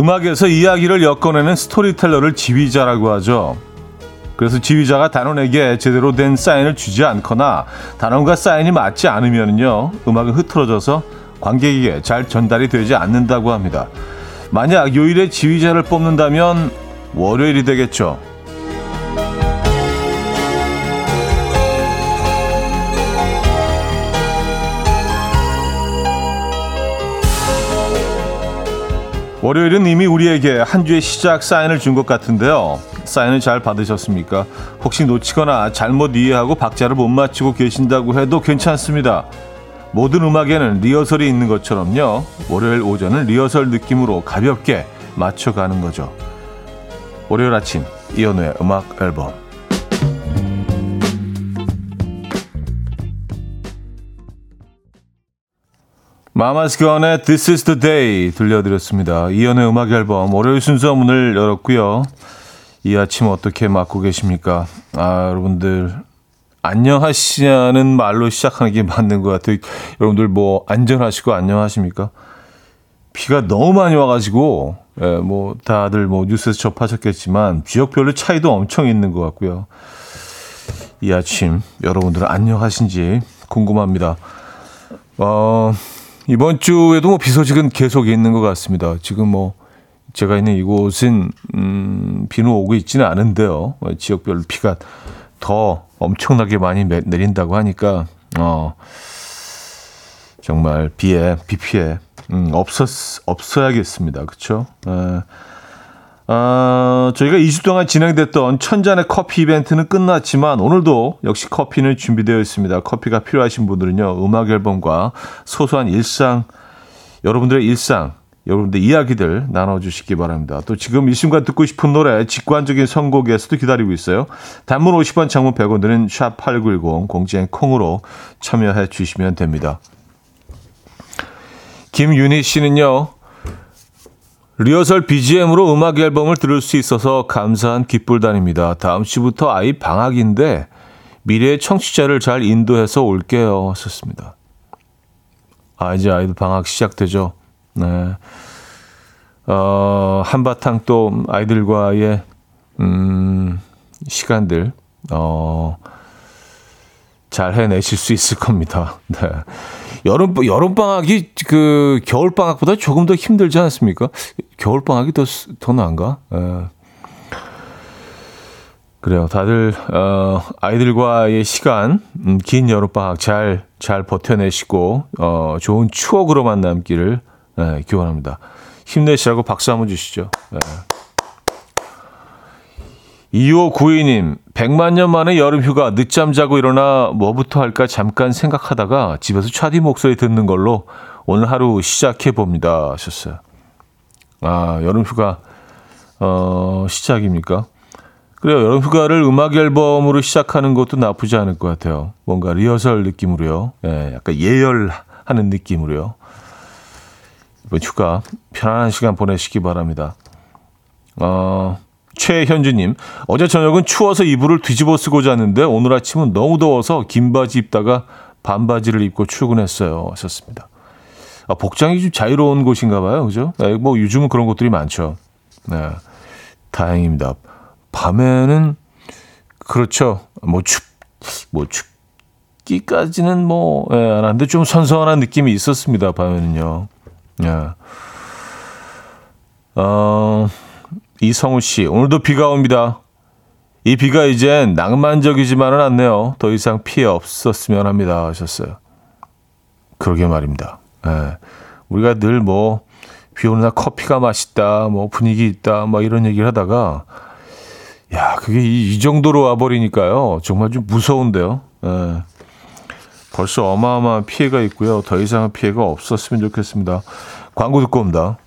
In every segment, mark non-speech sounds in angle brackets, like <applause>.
음악에서 이야기를 엮어내는 스토리텔러를 지휘자라고 하죠. 그래서 지휘자가 단원에게 제대로 된 사인을 주지 않거나 단원과 사인이 맞지 않으면요 음악은 흐트러져서 관객에게 잘 전달이 되지 않는다고 합니다. 만약 요일에 지휘자를 뽑는다면 월요일이 되겠죠. 월요일은 이미 우리에게 한 주의 시작 사인을 준 것 같은데요. 사인을 잘 받으셨습니까? 혹시 놓치거나 잘못 이해하고 박자를 못 맞추고 계신다고 해도 괜찮습니다. 모든 음악에는 리허설이 있는 것처럼요. 월요일 오전은 리허설 느낌으로 가볍게 맞춰가는 거죠. 월요일 아침 이연우의 음악 앨범 마마스 건의 This is the day 들려드렸습니다. 이연의 음악 앨범 월요일 순서 문을 열었고요. 이 아침 어떻게 맞고 계십니까? 아, 여러분들 안녕하시냐는 말로 시작하는 게 맞는 것 같아요. 여러분들 뭐 안전하시고 안녕하십니까? 비가 너무 많이 와가지고 예, 뭐 다들 뭐 뉴스에서 접하셨겠지만 지역별로 차이도 엄청 있는 것 같고요. 이 아침 여러분들은 안녕하신지 궁금합니다. 어, 이번 주에도 뭐 비 소식은 계속 있는 것 같습니다. 지금 뭐 제가 있는 이곳은 음, 비는 오고 있지는 않은데요. 지역별로 비가 더 엄청나게 많이 내린다고 하니까 어, 정말 비에 비 피해 음, 없었 없어야겠습니다. 그렇죠? 어, 저희가 2주 동안 진행됐던 천잔의 커피 이벤트는 끝났지만 오늘도 역시 커피는 준비되어 있습니다. 커피가 필요하신 분들은요, 음악 앨범과 소소한 일상, 여러분들의 일상, 여러분들 이야기들 나눠주시기 바랍니다. 또 지금 이 순간 듣고 싶은 노래 직관적인 선곡에서도 기다리고 있어요. 단문 50원, 장문 100원 드는 샵8910 공지행 콩으로 참여해 주시면 됩니다. 김윤희 씨는요. 리허설 BGM으로 음악 앨범을 들을 수 있어서 감사한 기쁠단입니다. 다음 주부터 아이 방학인데 미래의 청취자를 잘 인도해서 올게요. 하셨습니다. 아, 이제 아이들 방학 시작되죠. 네. 어, 한바탕 또 아이들과의, 음, 시간들, 어, 잘 해내실 수 있을 겁니다. <laughs> 네. 여름 여름 방학이 그 겨울 방학보다 조금 더 힘들지 않습니까? 겨울 방학이 더더 나은가? 예. 그래요. 다들 어 아이들과의 시간 음, 긴 여름 방학 잘잘 버텨내시고 어 좋은 추억으로만 남기를 예, 기원합니다. 힘내시라고 박수 한번 주시죠. 예. 2592님, 100만 년 만에 여름 휴가 늦잠 자고 일어나 뭐부터 할까 잠깐 생각하다가 집에서 차디 목소리 듣는 걸로 오늘 하루 시작해 봅니다. 하셨어요. 아, 여름 휴가, 어, 시작입니까? 그래요. 여름 휴가를 음악 앨범으로 시작하는 것도 나쁘지 않을 것 같아요. 뭔가 리허설 느낌으로요. 예, 약간 예열하는 느낌으로요. 이번 휴가 편안한 시간 보내시기 바랍니다. 어, 최현주님, 어제 저녁은 추워서 이불을 뒤집어 쓰고 잤는데 오늘 아침은 너무 더워서 긴 바지 입다가 반바지를 입고 출근했어요. 하셨습니다. 아, 복장이 좀 자유로운 곳인가 봐요. 그죠? 네, 뭐 요즘은 그런 곳들이 많죠. 네. 다행입니다. 밤에는 그렇죠. 뭐 춥, 뭐 춥기까지는 뭐, 예, 안 하는데 좀 선선한 느낌이 있었습니다. 밤에는요. 예. 어, 이성우 씨, 오늘도 비가 옵니다. 이 비가 이젠 낭만적이지만은 않네요. 더 이상 피해 없었으면 합니다. 하셨어요. 그러게 말입니다. 예. 우리가 늘 뭐, 비 오는 날 커피가 맛있다, 뭐 분위기 있다, 뭐 이런 얘기를 하다가, 야, 그게 이, 이 정도로 와버리니까요. 정말 좀 무서운데요. 예. 벌써 어마어마한 피해가 있고요. 더 이상의 피해가 없었으면 좋겠습니다. 광고 듣고 옵니다.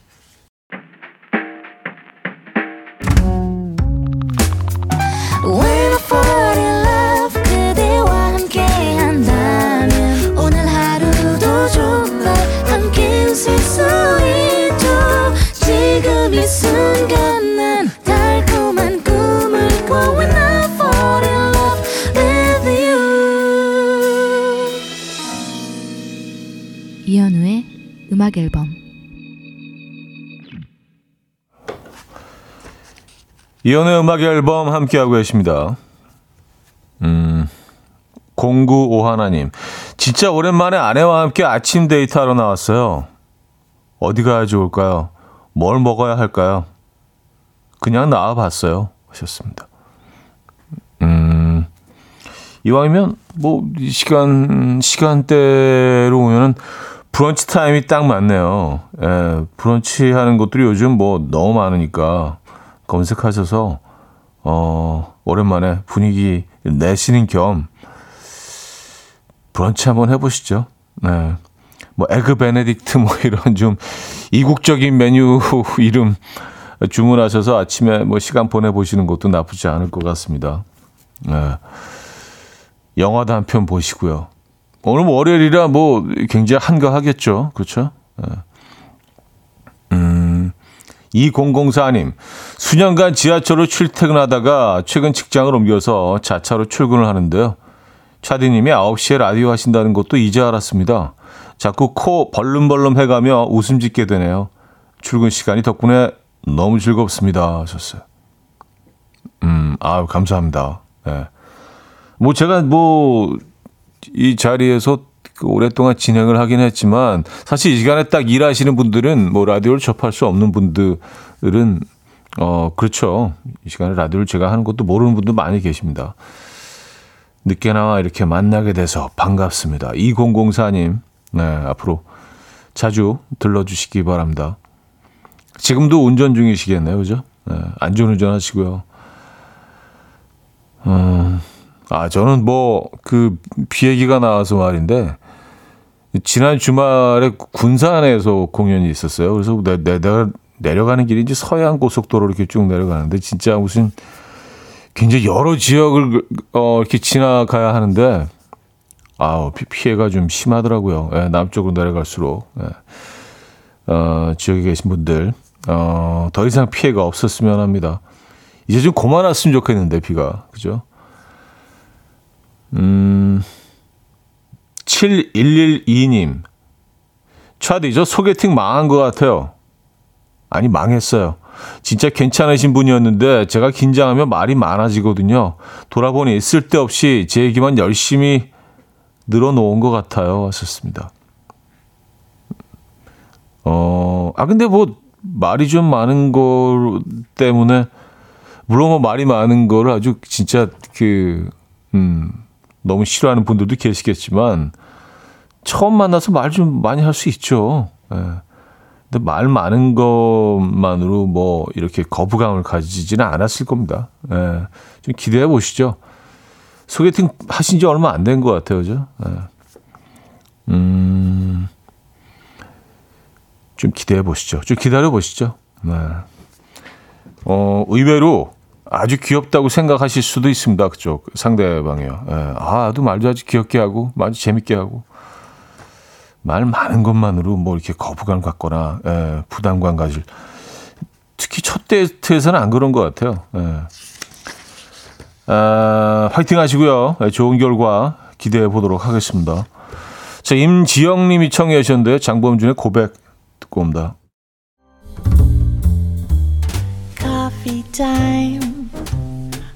이연의 음악 앨범 함께하고 계십니다. 음, 095 하나님. 진짜 오랜만에 아내와 함께 아침 데이트하러 나왔어요. 어디 가야 좋을까요? 뭘 먹어야 할까요? 그냥 나와봤어요. 하셨습니다. 음, 이왕이면, 뭐, 시간, 시간대로 오면은 브런치 타임이 딱 맞네요. 예, 브런치 하는 것들이 요즘 뭐 너무 많으니까 검색하셔서, 어, 오랜만에 분위기 내시는 겸 브런치 한번 해보시죠. 네. 뭐, 에그 베네딕트 뭐 이런 좀 이국적인 메뉴 <laughs> 이름 주문하셔서 아침에 뭐 시간 보내보시는 것도 나쁘지 않을 것 같습니다. 네. 영화도 한 편 보시고요. 오늘 뭐 월요일이라 뭐 굉장히 한가하겠죠. 그렇죠? 네. 음, 2004님, 수년간 지하철로 출퇴근하다가 최근 직장을 옮겨서 자차로 출근을 하는데요. 차디님이 9시에 라디오 하신다는 것도 이제 알았습니다. 자꾸 코 벌름벌름 해가며 웃음 짓게 되네요. 출근 시간이 덕분에 너무 즐겁습니다. 하셨어요. 음, 아유, 감사합니다. 네. 뭐 제가 뭐 이 자리에서 오랫동안 진행을 하긴 했지만 사실 이 시간에 딱 일하시는 분들은 뭐 라디오를 접할 수 없는 분들은 어 그렇죠. 이 시간에 라디오를 제가 하는 것도 모르는 분도 많이 계십니다. 늦게나와 이렇게 만나게 돼서 반갑습니다. 2004님, 네, 앞으로 자주 들러주시기 바랍니다. 지금도 운전 중이시겠네요, 그죠? 네, 안전운전 하시고요. 음, 아, 저는 뭐, 그, 비행기가 나와서 말인데, 지난 주말에 군산에서 공연이 있었어요. 그래서 내, 내, 내가 내려가는 길이 이제 서해안 고속도로 이렇게 쭉 내려가는데, 진짜 무슨, 굉장히 여러 지역을 어, 이렇게 지나가야 하는데 아우 피해가 좀 심하더라고요. 예, 남쪽으로 내려갈수록 예. 어, 지역에 계신 분들 어, 더 이상 피해가 없었으면 합니다. 이제 좀 그만왔으면 좋겠는데 비가 그죠? 음 7112님 차디 저 소개팅 망한 것 같아요. 아니 망했어요. 진짜 괜찮으신 분이었는데 제가 긴장하면 말이 많아지거든요. 돌아보니 쓸데없이 제 얘기만 열심히 늘어놓은 것 같아요. 하셨습니다. 어, 아, 근데 뭐, 말이 좀 많은 거 때문에, 물론 뭐 말이 많은 거를 아주 진짜 그, 음, 너무 싫어하는 분들도 계시겠지만, 처음 만나서 말 좀 많이 할 수 있죠. 예. 근데 말 많은 것만으로 뭐 이렇게 거부감을 가지지는 않았을 겁니다. 예. 좀 기대해 보시죠. 소개팅 하신 지 얼마 안 된 것 같아요, 그죠? 예. 음, 좀 기대해 보시죠. 좀 기다려 보시죠. 네. 어, 의외로 아주 귀엽다고 생각하실 수도 있습니다. 그쪽 상대방이요. 예. 아, 아주 말도 아주 귀엽게 하고, 아주 재밌게 하고. 말 많은 것만으로 뭐 이렇게 거부감 갖거나 예, 부담감 가질 특히 첫 데이트에서는 안 그런 것 같아요. 예. 아, 화이팅 하시고요. 예, 좋은 결과 기대해 보도록 하겠습니다. 자, 임지영 님이 청해 주셨는데 장범준의 고백 듣고 옵니다. Coffee.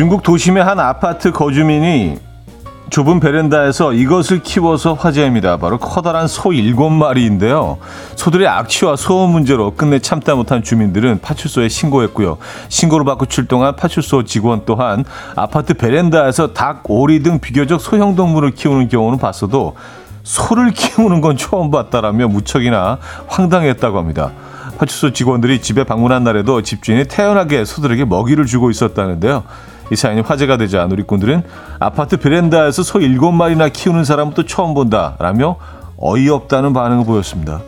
중국 도심의 한 아파트 거주민이 좁은 베란다에서 이것을 키워서 화제입니다. 바로 커다란 소 일곱 마리인데요. 소들의 악취와 소음 문제로 끝내 참다 못한 주민들은 파출소에 신고했고요. 신고를 받고 출동한 파출소 직원 또한 아파트 베란다에서 닭, 오리 등 비교적 소형 동물을 키우는 경우는 봤어도 소를 <laughs> 키우는 건 처음 봤다라며 무척이나 황당했다고 합니다. 파출소 직원들이 집에 방문한 날에도 집주인이 태연하게 소들에게 먹이를 주고 있었다는데요. 이 사연이 화제가 되자 누리꾼들은 아파트 베란다에서 소 일곱 마리나 키우는 사람은 또 처음 본다라며 어이없다는 반응을 보였습니다.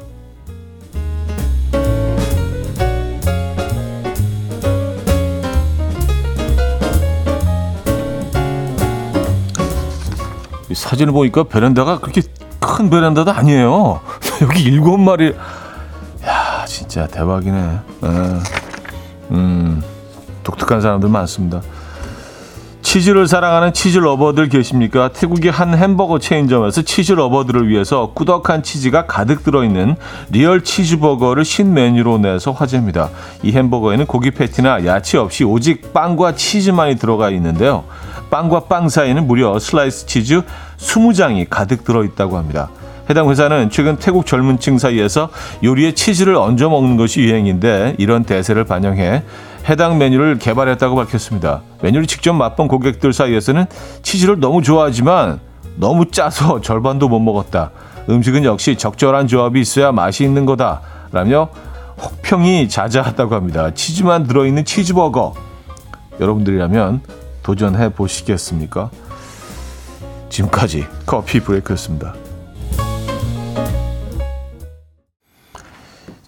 사진을 보니까 베란다가 그렇게 큰 베란다도 아니에요. <laughs> 여기 일곱 마리. 야, 진짜 대박이네. 에. 음, 독특한 사람들 많습니다. 치즈를 사랑하는 치즈 lover들 계십니까? 태국의 한 햄버거 체인점에서 치즈 lover들을 위해서 꾸덕한 치즈가 가득 들어있는 real 치즈버거를 신메뉴로 내서 화제입니다. 이 햄버거에는 고기 패티나 야채 없이 오직 빵과 치즈만이 들어가 있는데요. 빵과 빵 사이에는 무려 슬라이스 치즈 20장이 가득 들어있다고 합니다. 해당 회사는 최근 태국 젊은 층 사이에서 요리에 치즈를 얹어 먹는 것이 유행인데 이런 대세를 반영해 해당 메뉴를 개발했다고 밝혔습니다. 메뉴를 직접 맛본 고객들 사이에서는 치즈를 너무 좋아하지만 너무 짜서 <laughs> 절반도 못 먹었다. 음식은 역시 적절한 조합이 있어야 맛이 있는 거다. 라며 혹평이 자자하다고 합니다. 치즈만 들어있는 치즈버거. 여러분들이라면 도전해 보시겠습니까? 지금까지 커피 브레이크였습니다.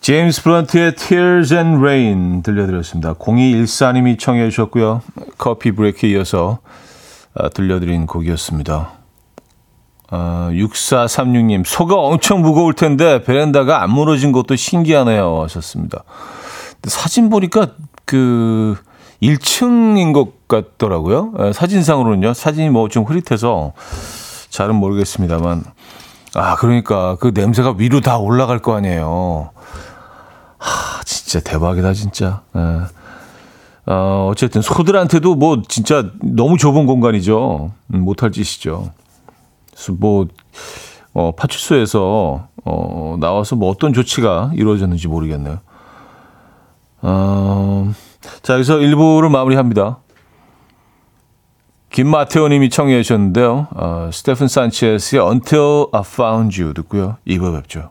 제임스 브런트의 Tears and Rain 들려드렸습니다. 0214님이 청해 주셨고요. 커피 브레이크에 이어서 아, 들려드린 곡이었습니다. 아, 6436님, 소가 엄청 무거울 텐데 베란다가 안 무너진 것도 신기하네요. 하셨습니다. 사진 보니까 그 1층인 것 같더라고요. 예, 사진상으로는요. 사진이 뭐 좀 흐릿해서 잘은 모르겠습니다만. 아, 그러니까 그 냄새가 위로 다 올라갈 거 아니에요. 하, 진짜 대박이다, 진짜. 예. 어, 어쨌든 소들한테도 뭐 진짜 너무 좁은 공간이죠. 음, 못할 짓이죠. 그래서 뭐, 어, 파출소에서, 어, 나와서 뭐 어떤 조치가 이루어졌는지 모르겠네요. 어, 자, 여기서 1부를 마무리합니다. 김마테오 님이 청해 주셨는데요. 어, 스테픈 산체스의 Until I Found You 듣고요. 2부 뵙죠.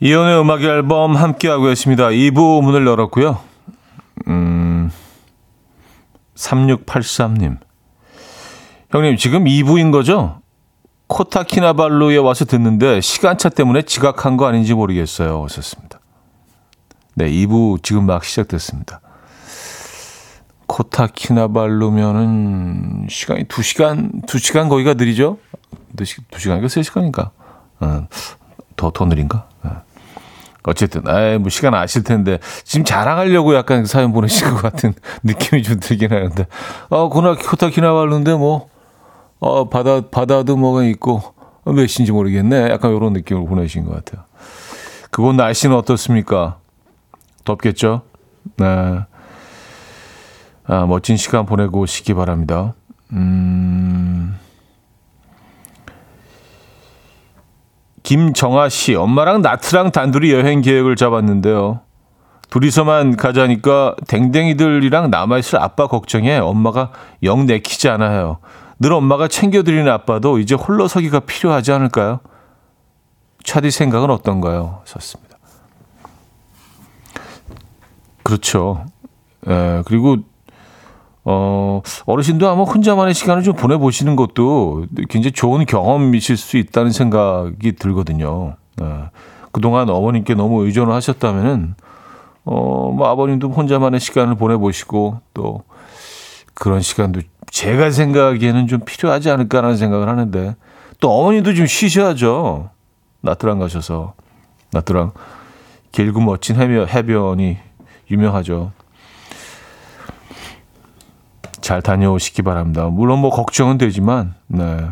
이연의 음악 앨범 함께하고 계십니다. 2부 문을 열었고요. 음, 3683님. 형님, 지금 2부인 거죠? 코타키나발루에 와서 듣는데 시간차 때문에 지각한 거 아닌지 모르겠어요. 오셨습니다. 네, 2부 지금 막 시작됐습니다. 코타키나발루면은 시간이 2시간, 2시간 거기가 느리죠? 2시간, 2시간인가 3시간인가? 어, 더, 더 느린가? 어. 어쨌든, 아이, 뭐, 시간 아실 텐데, 지금 자랑하려고 약간 사연 보내신 것 같은 <laughs> 느낌이 좀 들긴 하는데, 어, 고나, 코타키나발루인데 뭐, 어, 바다, 바다도 뭐가 있고, 몇 시인지 모르겠네. 약간 이런 느낌으로 보내신 것 같아요. 그곳 날씨는 어떻습니까? 덥겠죠? 네. 아, 멋진 시간 보내고 오시기 바랍니다. 음. 김정아 씨, 엄마랑 나트랑 단둘이 여행 계획을 잡았는데요. 둘이서만 가자니까 댕댕이들이랑 남아있을 아빠 걱정에 엄마가 영 내키지 않아요. 늘 엄마가 챙겨드리는 아빠도 이제 홀로서기가 필요하지 않을까요? 차디 생각은 어떤가요? 썼습니다. 그렇죠. 예, 그리고 어, 어르신도 아마 혼자만의 시간을 좀 보내보시는 것도 굉장히 좋은 경험이실 수 있다는 생각이 들거든요. 네. 그동안 어머님께 너무 의존을 하셨다면은, 어, 뭐 아버님도 혼자만의 시간을 보내보시고 또 그런 시간도 제가 생각하기에는 좀 필요하지 않을까라는 생각을 하는데 또 어머니도 좀 쉬셔야죠. 나트랑 가셔서. 나트랑 길고 멋진 해변, 해변이 유명하죠. 잘 다녀오시기 바랍니다. 물론 뭐 걱정은 되지만, 네.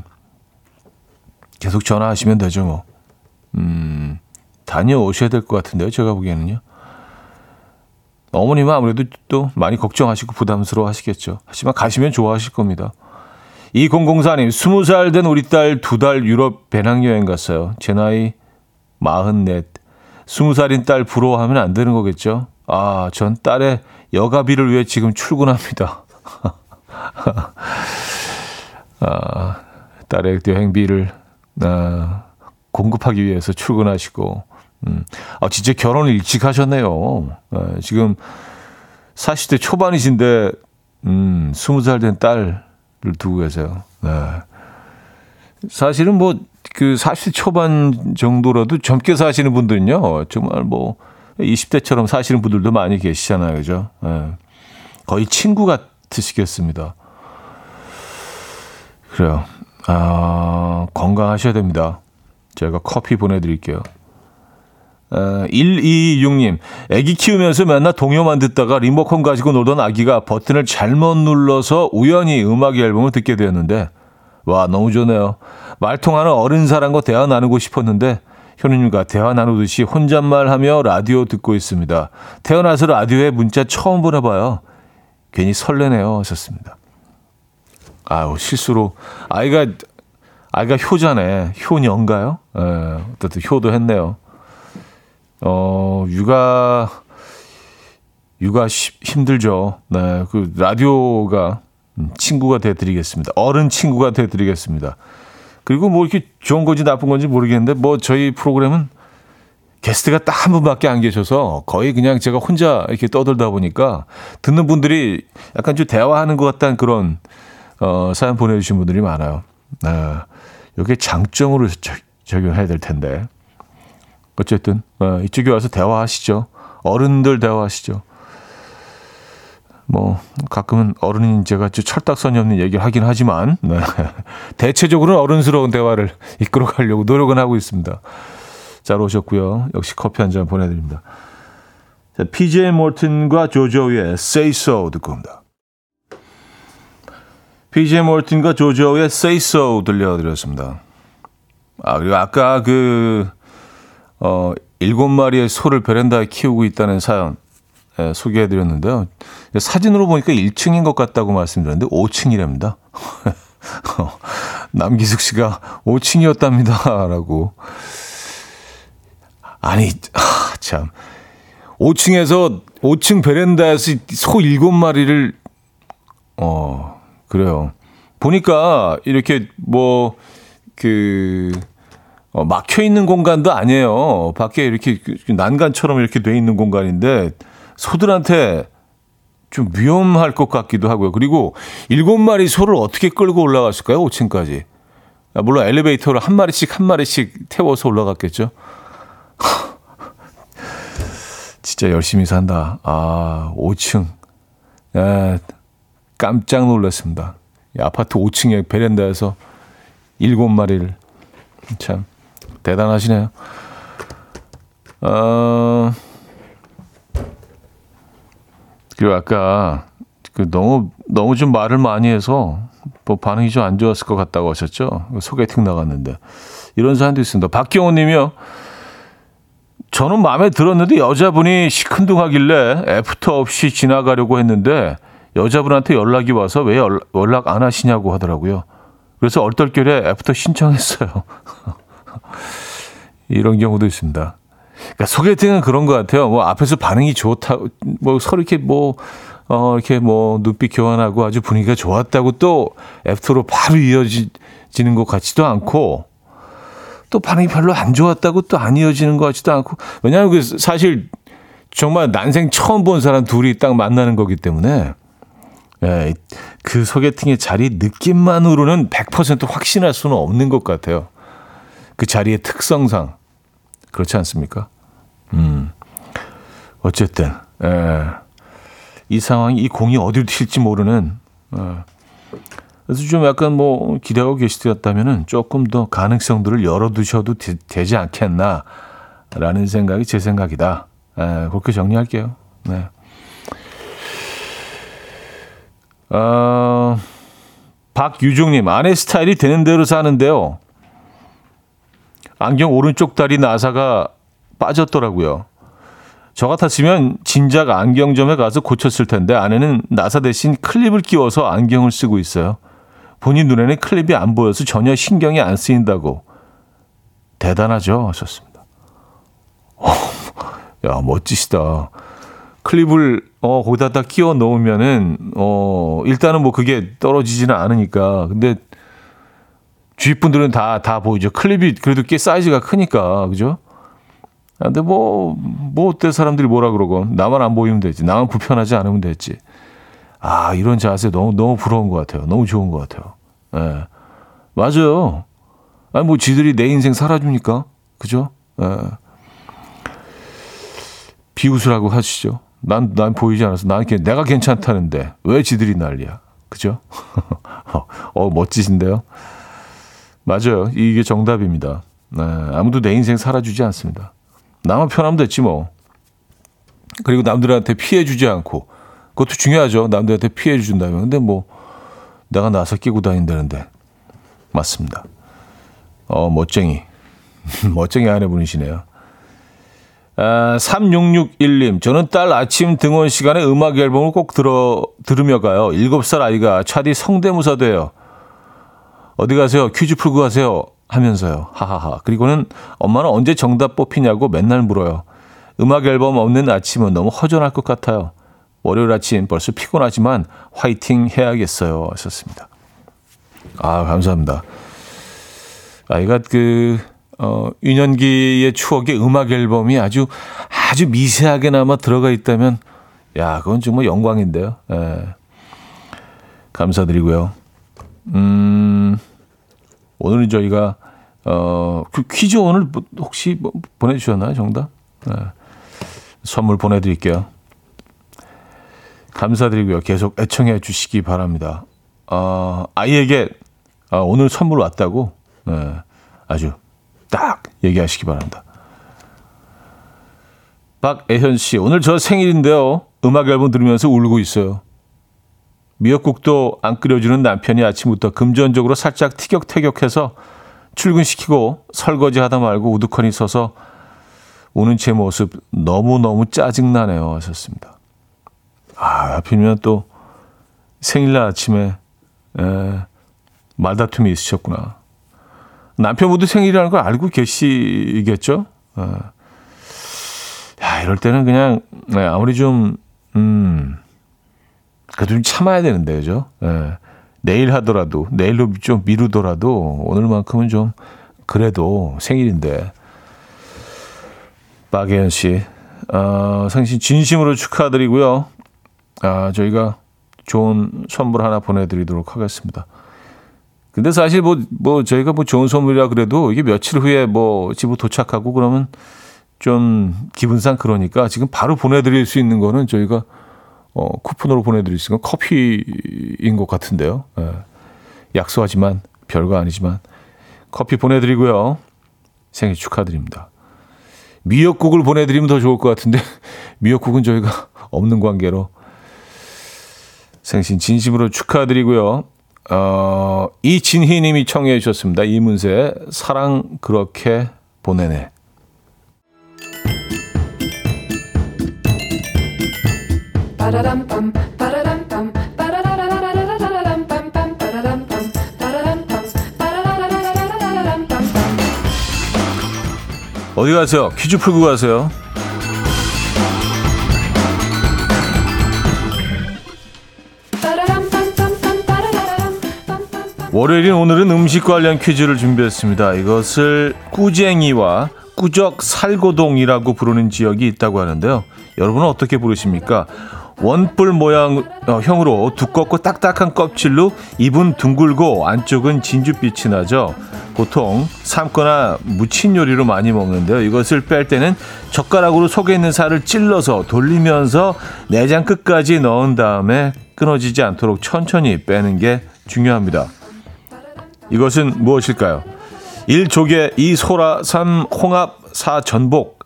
계속 전화하시면 되죠, 뭐. 음, 다녀오셔야 될 것 같은데요, 제가 보기에는요. 어머님은 아무래도 또 많이 걱정하시고 부담스러워 하시겠죠. 하지만 가시면 좋아하실 겁니다. 2004님, 20살 된 우리 딸 두 달 유럽 배낭여행 갔어요. 제 나이 44. 20살인 딸 부러워하면 안 되는 거겠죠? 아, 전 딸의 여가비를 위해 지금 출근합니다. <laughs> <laughs> 아, 딸의 여행비를 아, 공급하기 위해서 출근하시고, 음, 아, 진짜 결혼을 일찍 하셨네요. 아, 지금 40대 초반이신데, 음, 20살 된 딸을 두고 계세요. 네. 사실은 뭐, 그 40대 초반 정도라도 젊게 사시는 분들은요, 정말 뭐, 20대처럼 사시는 분들도 많이 계시잖아요. 그죠? 네. 거의 친구 같 으시겠습니다. 그래요. 아, 건강하셔야 됩니다. 제가 커피 보내드릴게요. 아, 126님, 아기 키우면서 맨날 동요만 듣다가 리모컨 가지고 놀던 아기가 버튼을 잘못 눌러서 우연히 음악 앨범을 듣게 되었는데, 와, 너무 좋네요. 말통하는 어른 사람과 대화 나누고 싶었는데, 현우님과 대화 나누듯이 혼잣말 하며 라디오 듣고 있습니다. 태어나서 라디오에 문자 처음 보내봐요. 괜히 설레네요. 하셨습니다. 아우, 실수로. 아이가, 아이가 효자네. 효녀인가요? 예, 어쨌든 효도 했네요. 어, 육아, 육아 시, 힘들죠. 네, 그 라디오가 친구가 돼드리겠습니다. 어른 친구가 돼드리겠습니다. 그리고 뭐 이렇게 좋은 건지 나쁜 건지 모르겠는데 뭐 저희 프로그램은 게스트가 딱 한 분밖에 안 계셔서 거의 그냥 제가 혼자 이렇게 떠들다 보니까 듣는 분들이 약간 좀 대화하는 것 같다는 그런 어, 사연 보내주신 분들이 많아요. 아, 이게 장점으로 적, 적용해야 될 텐데. 어쨌든 어, 이쪽에 와서 대화하시죠. 어른들 대화하시죠. 뭐 가끔은 어른인 제가 철딱선이 없는 얘기를 하긴 하지만 네. <laughs> 대체적으로는 어른스러운 대화를 이끌어가려고 노력은 하고 있습니다. 잘 오셨고요. 역시 커피 한 잔 보내드립니다. 자, PJ 몰튼과 조조의 Say So 듣고 옵니다. PJ 몰튼과 조조의 Say So 들려드렸습니다. 아 그리고 아까 그 어, 일곱 마리의 소를 베란다에 키우고 있다는 사연 예, 소개해드렸는데요. 사진으로 보니까 1층인 것 같다고 말씀드렸는데 5층이랍니다. <laughs> 남기숙 씨가 5층이었답니다. <laughs> 라고. 아니, 참. 5층에서, 5층 베란다에서 소 7마리를, 어, 그래요. 보니까 이렇게 뭐, 그, 어, 막혀 있는 공간도 아니에요. 밖에 이렇게 난간처럼 이렇게 돼 있는 공간인데, 소들한테 좀 위험할 것 같기도 하고요. 그리고 일곱 마리 소를 어떻게 끌고 올라갔을까요? 5층까지. 아, 물론 엘리베이터로 한 마리씩 한 마리씩 태워서 올라갔겠죠. 진짜 열심히 산다. 아, 5층. 아, 깜짝 놀랐습니다. 아파트 5층에 베란다에서 일곱 마리를. 참, 대단하시네요. 어, 그리고 아까 그 너무 너무 좀 말을 많이 해서 뭐 반응이 좀 안 좋았을 것 같다고 하셨죠. 소개팅 나갔는데 이런 사람도 있습니다. 박경호 님이요. 저는 마음에 들었는데 여자분이 시큰둥하길래 애프터 없이 지나가려고 했는데 여자분한테 연락이 와서 왜 연락 안 하시냐고 하더라고요. 그래서 얼떨결에 애프터 신청했어요. <laughs> 이런 경우도 있습니다. 그러니까 소개팅은 그런 것 같아요. 뭐 앞에서 반응이 좋다, 뭐 서로 이렇게 뭐, 어, 이렇게 뭐 눈빛 교환하고 아주 분위기가 좋았다고 또 애프터로 바로 이어지는 것 같지도 않고 또 반응이 별로 안 좋았다고 또 안 이어지는 것 같지도 않고 왜냐하면 그 사실 정말 난생 처음 본 사람 둘이 딱 만나는 거기 때문에 예, 그 소개팅의 자리 느낌만으로는 100% 확신할 수는 없는 것 같아요. 그 자리의 특성상. 그렇지 않습니까? 음. 어쨌든, 예. 이 상황이, 이 공이 어디로 튈지 모르는, 예. 그래서 좀 약간 뭐 기대하고 계시다면은 조금 더 가능성들을 열어두셔도 되, 지 않겠나라는 생각이 제 생각이다. 예, 그렇게 정리할게요. 네. 어, 박유종님, 아내 스타일이 되는 대로 사는데요. 안경 오른쪽 다리 나사가 빠졌더라고요. 저 같았으면 진작 안경점에 가서 고쳤을 텐데 아내는 나사 대신 클립을 끼워서 안경을 쓰고 있어요. 본인 눈에는 클립이 안 보여서 전혀 신경이 안 쓰인다고. 대단하죠? 하셨습니다. 야, 멋지시다. 클립을 어 거기다 딱 끼워 넣으면은 어 일단은 뭐 그게 떨어지지는 않으니까 근데 주위 분들은 다 다 보이죠 클립이 그래도 꽤 사이즈가 크니까 그죠? 아, 근데 뭐 뭐 어때 사람들이 뭐라 그러건 나만 안 보이면 되지 나만 불편하지 않으면 됐지 아 이런 자세 너무 너무 부러운 것 같아요 너무 좋은 것 같아요 예 맞아요 아니 뭐 지들이 내 인생 살아주니까 그죠? 예. 비웃으라고 하시죠. 난, 난 보이지 않아서. 난, 내가 괜찮다는데. 왜 지들이 난리야. 그죠? <laughs> 어, 멋지신데요? 맞아요. 이게 정답입니다. 네, 아무도 내 인생 살아주지 않습니다. 나만 편하면 됐지 뭐. 그리고 남들한테 피해 주지 않고. 그것도 중요하죠. 남들한테 피해 준다면. 근데 뭐, 내가 나서 끼고 다닌다는데. 맞습니다. 어, 멋쟁이. <laughs> 멋쟁이 아내분이시네요. 아, 3661님, 저는 딸 아침 등원 시간에 음악 앨범을 꼭 들어, 들으며 가요. 7살 아이가 차디 성대모사 돼요. 어디 가세요? 퀴즈 풀고 가세요. 하면서요. 하하하. 그리고는 엄마는 언제 정답 뽑히냐고 맨날 물어요. 음악 앨범 없는 아침은 너무 허전할 것 같아요. 월요일 아침 벌써 피곤하지만 화이팅 해야겠어요. 하셨습니다. 아, 감사합니다. 아이가 그, 어, 유년기의 추억의 음악 앨범이 아주, 아주 미세하게나마 들어가 있다면, 야, 그건 정말 영광인데요. 예. 감사드리고요. 음, 오늘은 저희가, 어, 그 퀴즈 오늘 뭐 혹시 뭐 보내주셨나요? 정답? 예. 선물 보내드릴게요. 감사드리고요. 계속 애청해 주시기 바랍니다. 어, 아이에게 아, 오늘 선물 왔다고 예, 아주 딱 얘기하시기 바랍니다. 박애현 씨, 오늘 저 생일인데요. 음악 앨범 들으면서 울고 있어요. 미역국도 안 끓여주는 남편이 아침부터 금전적으로 살짝 티격태격해서 출근시키고 설거지 하다 말고 우두커니 서서 우는 제 모습 너무너무 짜증나네요. 하셨습니다. 아, 하필이면 또 생일날 아침에 에, 말다툼이 있으셨구나. 남편분도 생일이라는 걸 알고 계시겠죠? 어. 야, 이럴 때는 그냥, 네, 아무리 좀, 음, 그래도 좀 참아야 되는데, 그죠? 예. 내일 하더라도, 내일로 좀 미루더라도, 오늘만큼은 좀, 그래도 생일인데. 박예현 씨, 어, 생신 진심으로 축하드리고요. 아, 저희가 좋은 선물 하나 보내드리도록 하겠습니다. 근데 사실 뭐, 뭐, 저희가 뭐 좋은 선물이라 그래도 이게 며칠 후에 뭐 집으로 도착하고 그러면 좀 기분상 그러니까 지금 바로 보내드릴 수 있는 거는 저희가 어, 쿠폰으로 보내드릴 수 있는 건 커피인 것 같은데요. 예. 약소하지만 별거 아니지만 커피 보내드리고요. 생일 축하드립니다. 미역국을 보내드리면 더 좋을 것 같은데 <laughs> 미역국은 저희가 없는 관계로 생신 진심으로 축하드리고요. 어, 이진희 님이 청해 주셨습니다. 이문세 사랑 그렇게 보내네. 어디 가세요? 퀴즈 풀고 가세요. 월요일인 오늘은 음식 관련 퀴즈를 준비했습니다. 이것을 꾸쟁이와 꾸적 살고동이라고 부르는 지역이 있다고 하는데요. 여러분은 어떻게 부르십니까? 원뿔 모양형으로 두껍고 딱딱한 껍질로 입은 둥글고 안쪽은 진주빛이 나죠. 보통 삶거나 무친 요리로 많이 먹는데요. 이것을 뺄 때는 젓가락으로 속에 있는 살을 찔러서 돌리면서 내장 끝까지 넣은 다음에 끊어지지 않도록 천천히 빼는 게 중요합니다. 이것은 무엇일까요? 1조개, 2 소라, 3 홍합, 4 전복.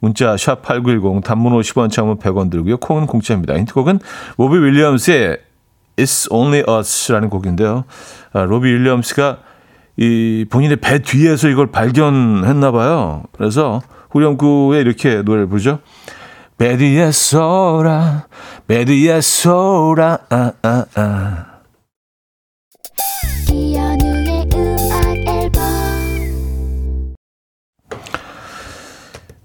문자 샵 8910 단문 50원 장문 100원 들고요. 콩은 공짜입니다. 힌트곡은 로비 윌리엄스의 It's Only Us라는 곡인데요. 아, 로비 윌리엄스가 이 본인의 배 뒤에서 이걸 발견했나 봐요. 그래서 후렴구에 이렇게 노래를 부르죠. 배 뒤에 소라, 배 뒤에 소라, 아, 아, 아.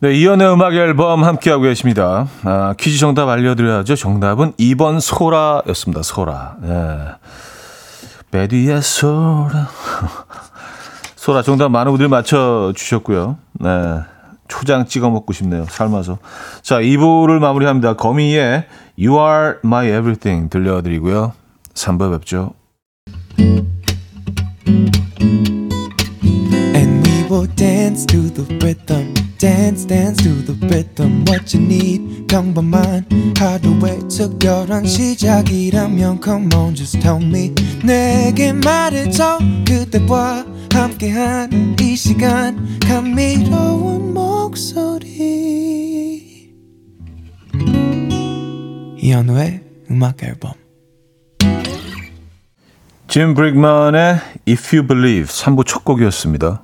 네, 이연의 음악 앨범 함께하고 계십니다. 아, 퀴즈 정답 알려드려야죠. 정답은 2번 소라였습니다. 소라. 네. 베디의 소라. <laughs> 소라 정답 많은 분들이 맞춰주셨고요. 네. 초장 찍어 먹고 싶네요. 삶아서. 자, 2부를 마무리합니다. 거미의 You Are My Everything 들려드리고요. 3부 뵙죠. And we will dance to the rhythm. Dance, dance to the rhythm. What you need, 평범한 하루의 특별한 시작이라면 Come on, just tell me. 내게 말해줘. 그대와 함께한 이 시간. 감미로운 목소리. 이현우의 음악 앨범. 짐 브릭만의 If You Believe 3부 첫 곡이었습니다.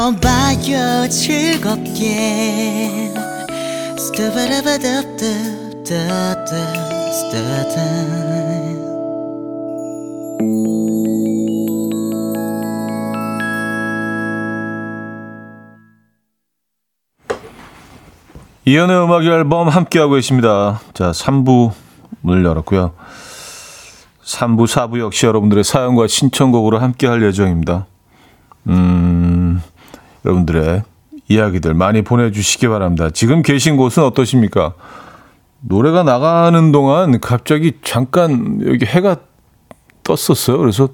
들어봐요 즐겁게 스타바라바답답답답답 이연의 음악 앨범 함께하고 계십니다. 자, 3부 문을 열었고요. 3부, 4부 역시 여러분들의 사연과 신청곡으로 함께할 예정입니다. 음, 여러분들의 이야기들 많이 보내주시기 바랍니다. 지금 계신 곳은 어떠십니까? 노래가 나가는 동안 갑자기 잠깐 여기 해가 떴었어요. 그래서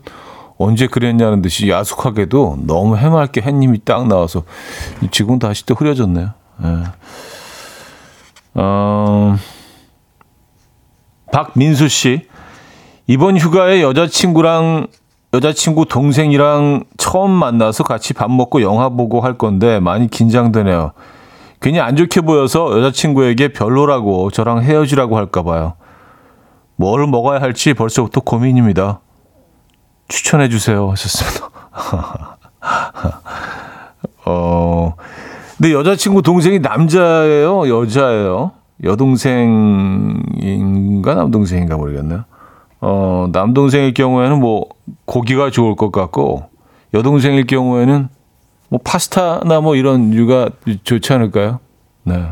언제 그랬냐는 듯이 야속하게도 너무 해맑게 햇님이 딱 나와서 지금 다시 또 흐려졌네요. 예. 어, 박민수 씨. 이번 휴가에 여자친구랑, 여자친구 동생이랑 처음 만나서 같이 밥 먹고 영화 보고 할 건데 많이 긴장되네요. 괜히 안 좋게 보여서 여자친구에게 별로라고 저랑 헤어지라고 할까 봐요. 뭘 먹어야 할지 벌써부터 고민입니다. 추천해 주세요. 하셨습니다. <laughs> 어, 근데 여자친구 동생이 남자예요? 여자예요? 여동생인가 남동생인가 모르겠네요. 어, 남동생일 경우에는 뭐 고기가 좋을 것 같고 여동생일 경우에는 뭐 파스타나 뭐 이런 류가 좋지 않을까요? 네.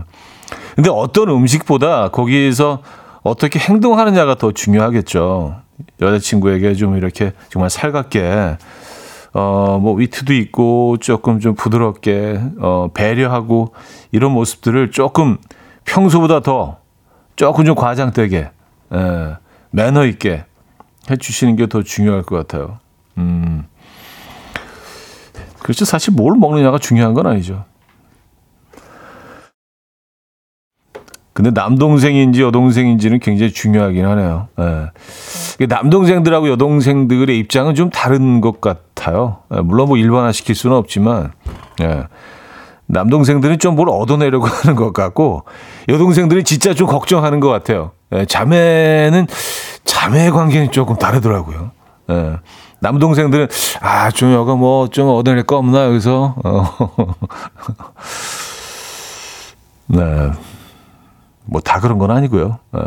근데 어떤 음식보다 거기에서 어떻게 행동하느냐가 더 중요하겠죠. 여자친구에게 좀 이렇게 정말 살갑게 어, 뭐, 위트도 있고, 조금 좀 부드럽게, 어, 배려하고, 이런 모습들을 조금 평소보다 더, 조금 좀 과장되게, 예, 매너 있게 해주시는 게 더 중요할 것 같아요. 음. 그렇죠. 사실 뭘 먹느냐가 중요한 건 아니죠. 근데 남동생인지 여동생인지는 굉장히 중요하긴 하네요. 예. 남동생들하고 여동생들의 입장은 좀 다른 것 같아요. 예, 물론 뭐 일반화 시킬 수는 없지만, 예. 남동생들은 좀 뭘 얻어내려고 <laughs> 하는 것 같고, 여동생들은 진짜 좀 걱정하는 것 같아요. 예, 자매는 자매 관계는 조금 다르더라고요. 예. 남동생들은 아, 좀 여가 뭐 좀 얻어낼 거 없나 여기서. 어. <laughs> 네. 뭐 다 그런 건 아니고요. 예.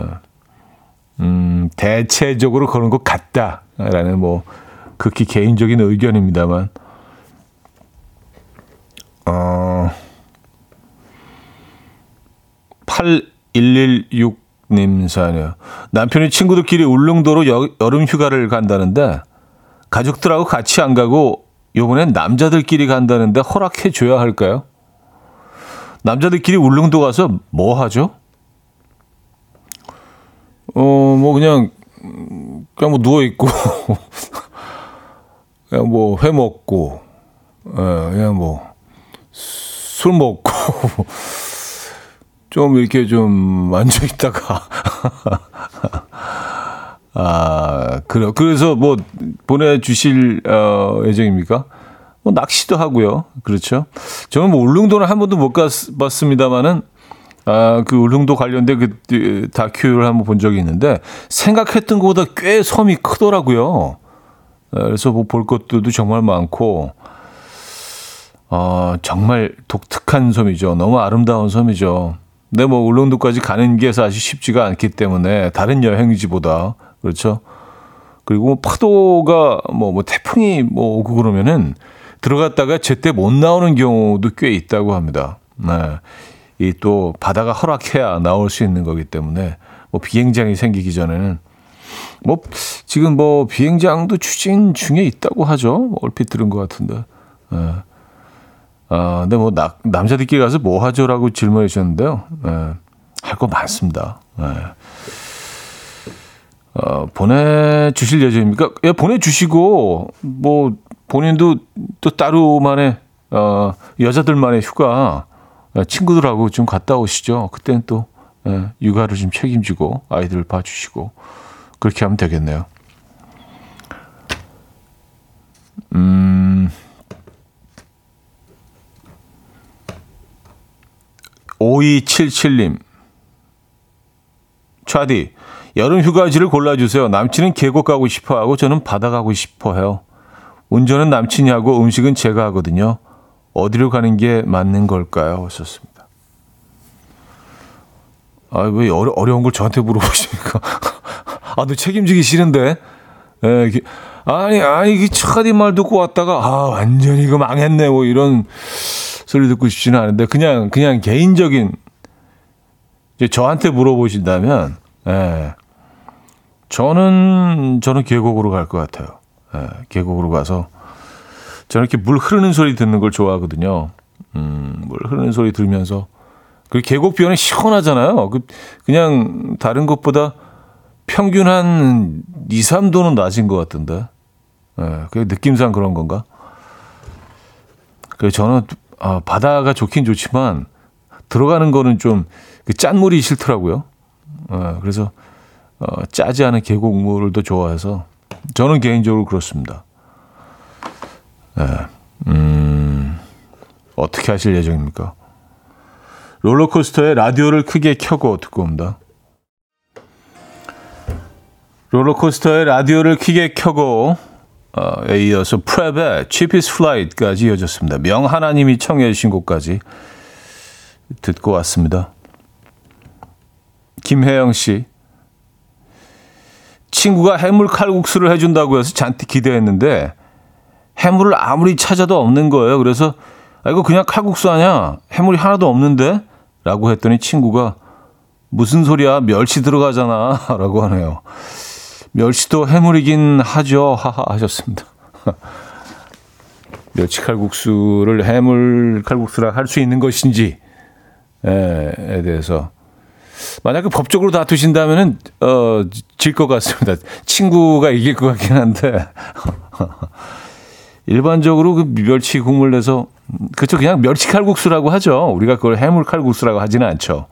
음, 대체적으로 그런 것 같다라는 뭐 극히 개인적인 의견입니다만. 어. 8116 님 사연이요. 남편이 친구들끼리 울릉도로 여, 여름 휴가를 간다는데 가족들하고 같이 안 가고 요번엔 남자들끼리 간다는데 허락해 줘야 할까요? 남자들끼리 울릉도 가서 뭐 하죠? 어, 뭐 그냥 그냥 뭐 누워 있고 <laughs> 그냥 뭐 회 먹고 예, 그냥 뭐 술 먹고 좀 이렇게 좀 <laughs> 앉아 있다가 <laughs> 아 그래 그래서 뭐 보내주실 어, 예정입니까? 뭐 낚시도 하고요, 그렇죠? 저는 뭐 울릉도는 한 번도 못 가봤습니다만은 아, 그 울릉도 관련된 그 다큐를 한번 본 적이 있는데 생각했던 것보다 꽤 섬이 크더라고요. 그래서 뭐 볼 것들도 정말 많고 어, 정말 독특한 섬이죠. 너무 아름다운 섬이죠. 근데 뭐 울릉도까지 가는 게 사실 쉽지가 않기 때문에 다른 여행지보다 그렇죠. 그리고 뭐 파도가 뭐, 뭐 태풍이 뭐 오고 그러면은 들어갔다가 제때 못 나오는 경우도 꽤 있다고 합니다. 네. 이 또 바다가 허락해야 나올 수 있는 거기 때문에 뭐 비행장이 생기기 전에는 뭐 지금 뭐 비행장도 추진 중에 있다고 하죠. 뭐 얼핏 들은 것 같은데. 네. 아, 근데 뭐 나, 남자들끼리 가서 뭐 하죠라고 질문해 주셨는데요. 네. 할거 많습니다. 네. 어, 보내주실 예정입니까? 예, 보내주시고, 뭐, 본인도 또 따로만의, 어, 여자들만의 휴가, 친구들하고 좀 갔다 오시죠. 그때는 또, 예, 육아를 좀 책임지고, 아이들을 봐주시고, 그렇게 하면 되겠네요. 음, 5277님. 차디, 여름 휴가지를 골라주세요. 남친은 계곡 가고 싶어 하고 저는 바다 가고 싶어 해요. 운전은 남친이 하고 음식은 제가 하거든요. 어디로 가는 게 맞는 걸까요? 하셨습니다. 아, 왜 어려, 어려운 걸 저한테 물어보십니까? <laughs> 아, 너 책임지기 싫은데? 에, 예, 아니, 아니, 이 차디 말 듣고 왔다가, 아, 완전히 이거 망했네. 뭐 이런 소리 듣고 싶지는 않은데, 그냥, 그냥 개인적인, 이제 저한테 물어보신다면, 예. 저는, 저는 계곡으로 갈 것 같아요. 예, 계곡으로 가서, 저는 이렇게 물 흐르는 소리 듣는 걸 좋아하거든요. 음, 물 흐르는 소리 들으면서, 그 계곡 비어는 시원하잖아요. 그, 그냥 다른 것보다 평균 한 2, 3도는 낮은 것 같던데. 예, 그 느낌상 그런 건가? 그 저는 아, 바다가 좋긴 좋지만 들어가는 거는 좀 그 짠물이 싫더라고요. 예, 그래서 어, 짜지 않은 계곡물을 더 좋아해서 저는 개인적으로 그렇습니다. 예, 음, 어떻게 하실 예정입니까? 롤러코스터에 라디오를 크게 켜고 듣고 옵니다. 롤러코스터에 라디오를 크게 켜고 어, 에 이어서 프랩의 Cheap is Flight까지 이어졌습니다. 명하나님이 청해 주신 곡까지 듣고 왔습니다. 김혜영 씨. 친구가 해물 칼국수를 해준다고 해서 잔뜩 기대했는데 해물을 아무리 찾아도 없는 거예요. 그래서 아, 이거 그냥 칼국수 아니야? 해물이 하나도 없는데? 라고 했더니 친구가 무슨 소리야? 멸치 들어가잖아. <laughs> 라고 하네요. 멸치도 해물이긴 하죠. 하하 하셨습니다. <laughs> 멸치 칼국수를 해물 칼국수라 할 수 있는 것인지에 대해서 만약에 법적으로 다투신다면은 어, 질 것 같습니다. 친구가 이길 것 같긴 한데 <laughs> 일반적으로 그 멸치 국물 내서 그쵸 그냥 멸치 칼국수라고 하죠. 우리가 그걸 해물 칼국수라고 하지는 않죠.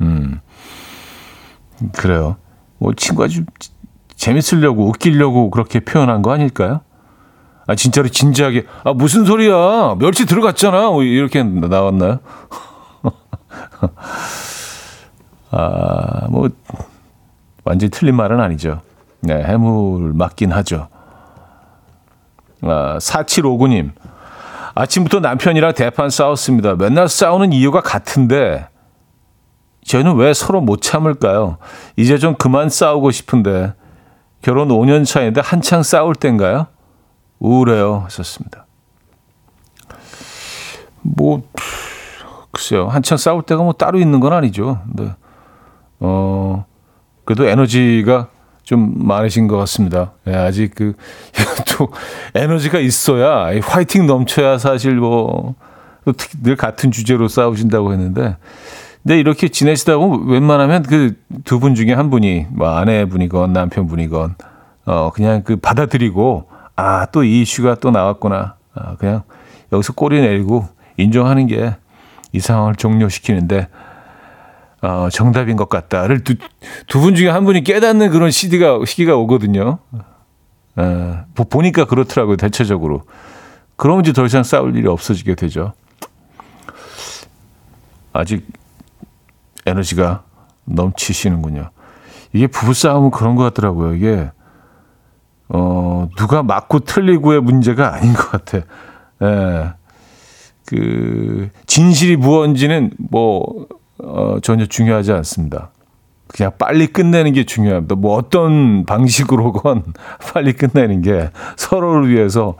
음 그래요. 뭐 친구가 좀 재밌으려고 웃기려고 그렇게 표현한 거 아닐까요? 아 진짜로 진지하게 아 무슨 소리야 멸치 들어갔잖아 뭐 이렇게 나왔나요? <laughs> 아뭐 완전히 틀린 말은 아니죠. 네, 해물 맞긴 하죠. 아, 4759님. 아침부터 남편이랑 대판 싸웠습니다. 맨날 싸우는 이유가 같은데 저희는 왜 서로 못 참을까요? 이제 좀 그만 싸우고 싶은데 결혼 5년 차인데 한창 싸울 땐가요? 우울해요. 하셨습니다. 뭐 글쎄요. 한창 싸울 때가 뭐 따로 있는 건 아니죠. 근데 어 그래도 에너지가 좀 많으신 것 같습니다. 예, 아직 그, <laughs> 또, 에너지가 있어야, 이 화이팅 넘쳐야 사실 뭐, 늘 같은 주제로 싸우신다고 했는데, 근데 이렇게 지내시다 보면 웬만하면 그 두 분 중에 한 분이, 뭐 아내분이건 남편분이건, 어, 그냥 그 받아들이고, 아, 또 이 이슈가 또 나왔구나. 아, 그냥 여기서 꼬리 내리고 인정하는 게 이 상황을 종료시키는데, 어, 정답인 것 같다를 두, 두분 중에 한 분이 깨닫는 그런 시기가, 시기가 오거든요. 어, 보니까 그렇더라고요, 대체적으로. 그러면 이제 더 이상 싸울 일이 없어지게 되죠. 아직 에너지가 넘치시는군요. 이게 부부싸움은 그런 것 같더라고요. 이게, 어, 누가 맞고 틀리고의 문제가 아닌 것 같아. 예. 그, 진실이 무언지는 뭐, 어, 전혀 중요하지 않습니다. 그냥 빨리 끝내는 게 중요합니다. 뭐 어떤 방식으로건 <laughs> 빨리 끝내는 게 서로를 위해서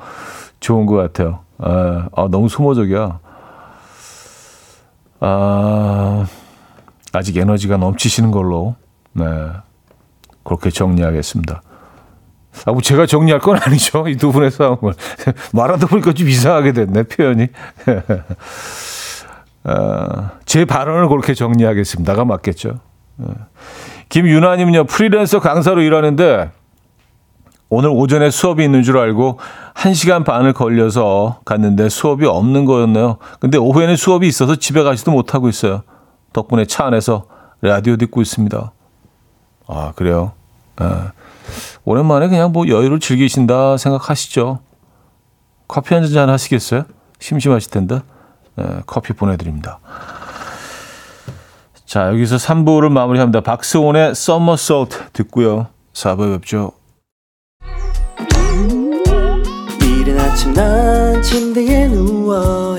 좋은 것 같아요. 아, 아 너무 소모적이야. 아, 아직 에너지가 넘치시는 걸로, 네. 그렇게 정리하겠습니다. 아, 뭐 제가 정리할 건 아니죠. 이 두 분의 싸움을. <laughs> 말하다 보니까 좀 이상하게 됐네, 표현이. 어, <laughs> 제 발언을 그렇게 정리하겠습니다.가 맞겠죠. 어. 김윤아님요, 프리랜서 강사로 일하는데 오늘 오전에 수업이 있는 줄 알고 1시간 반을 걸려서 갔는데 수업이 없는 거였네요. 근데 오후에는 수업이 있어서 집에 가지도 못하고 있어요. 덕분에 차 안에서 라디오 듣고 있습니다. 아, 그래요? 아, 오랜만에 그냥 뭐 여유를 즐기신다 생각하시죠. 커피 한 잔 하시겠어요? 심심하실 텐데. 네, 커피 보내드립니다. 자, 여기서 3부를 마무리합니다. 박스온의 Summer Salt 듣고요. 4부에 뵙죠. 이른 아침 난 침대에 누워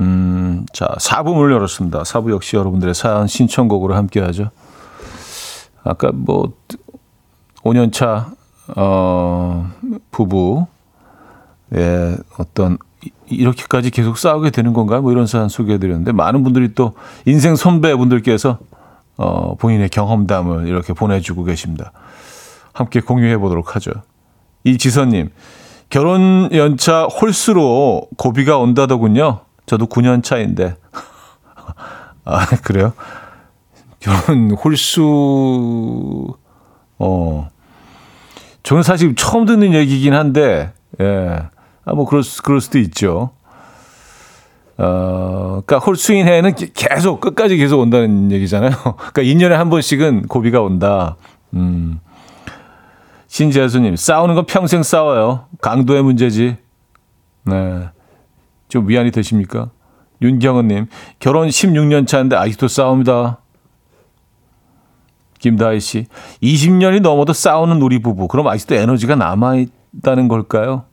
음, 자, 4부 문 열었습니다. 4부 역시 여러분들의 사연 신청곡으로 함께 하죠. 아까 뭐 5년 차 어, 부부 예, 어떤 이- 이렇게까지 계속 싸우게 되는 건가? 뭐 이런 사연 소개해 드렸는데 많은 분들이 또 인생 선배분들께서 어, 본인의 경험담을 이렇게 보내주고 계십니다. 함께 공유해 보도록 하죠. 이지선님, 결혼 연차 홀수로 고비가 온다더군요. 저도 9년 차인데. <laughs> 아, 그래요? 결혼 홀수, 어. 저는 사실 처음 듣는 얘기긴 한데, 예. 아, 뭐, 그럴, 수, 그럴 수도 있죠. 어, 그니까 홀수인 해는 게- 계속, 끝까지 계속 온다는 얘기잖아요. <laughs> 그니까 2년에 한 번씩은 고비가 온다. 음. 신재수님, 싸우는 건 평생 싸워요. 강도의 문제지. 네. 좀 위안이 되십니까? 윤경은님, 결혼 16년 차인데 아직도 싸웁니다. 김다희 씨, 20년이 넘어도 싸우는 우리 부부. 그럼 아직도 에너지가 남아있다는 걸까요?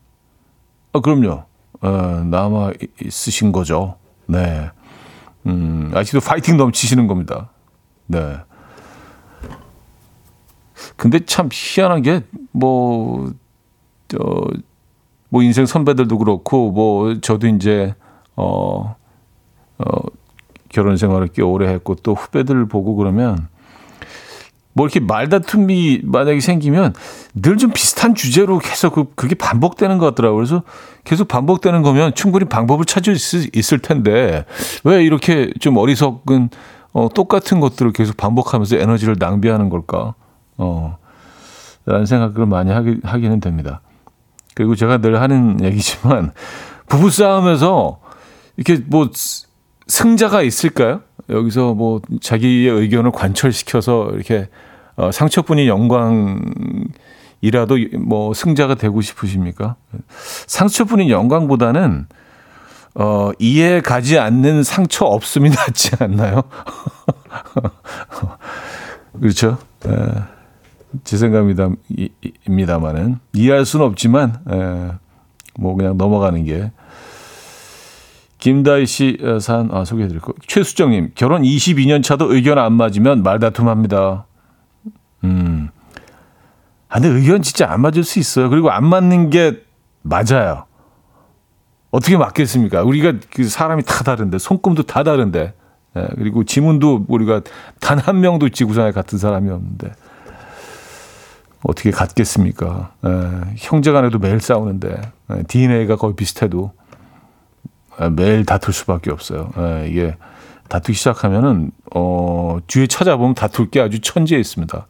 아, 그럼요. 어, 남아 있으신 거죠. 네. 음, 아직도 파이팅 넘치시는 겁니다. 네. 근데 참 희한한 게, 뭐, 저, 뭐, 인생 선배들도 그렇고, 뭐, 저도 이제, 어, 어, 결혼 생활을 꽤 오래 했고, 또 후배들 보고 그러면, 뭐 이렇게 말다툼이 만약에 생기면 늘 좀 비슷한 주제로 계속 그- 그게 반복되는 것 같더라고요. 그래서 계속 반복되는 거면 충분히 방법을 찾을 수 있을 텐데 왜 이렇게 좀 어리석은 어, 똑같은 것들을 계속 반복하면서 에너지를 낭비하는 걸까? 어. 라는 생각을 많이 하기, 하기는 됩니다. 그리고 제가 늘 하는 <laughs> 얘기지만 부부싸움에서 이렇게 뭐 승자가 있을까요? 여기서 뭐 자기의 의견을 관철시켜서 이렇게 어, 상처뿐인 영광이라도 뭐 승자가 되고 싶으십니까? 상처뿐인 영광보다는 어, 이해 가지 않는 상처 없음이 <laughs> 낫지 않나요? <laughs> 그렇죠? 에, 제 생각입니다, 이, 입니다만은. 이해할 수는 없지만, 에, 뭐 그냥 넘어가는 게. 김다희 씨 산, 아, 소개해드릴거 최수정님, 결혼 22년 차도 의견 안 맞으면 말다툼합니다. 음. 아, 근데 의견 진짜 안 맞을 수 있어요. 그리고 안 맞는 게 맞아요. 어떻게 맞겠습니까? 우리가 그 사람이 다 다른데, 손금도 다 다른데, 예, 그리고 지문도 우리가 단 한 명도 지구상에 같은 사람이 없는데, 어떻게 같겠습니까? 예, 형제 간에도 매일 싸우는데, 예, DNA가 거의 비슷해도, 예, 매일 다툴 수밖에 없어요. 예, 이게 다투기 시작하면은, 어, 뒤에 찾아보면 다툴 게 아주 천지에 있습니다.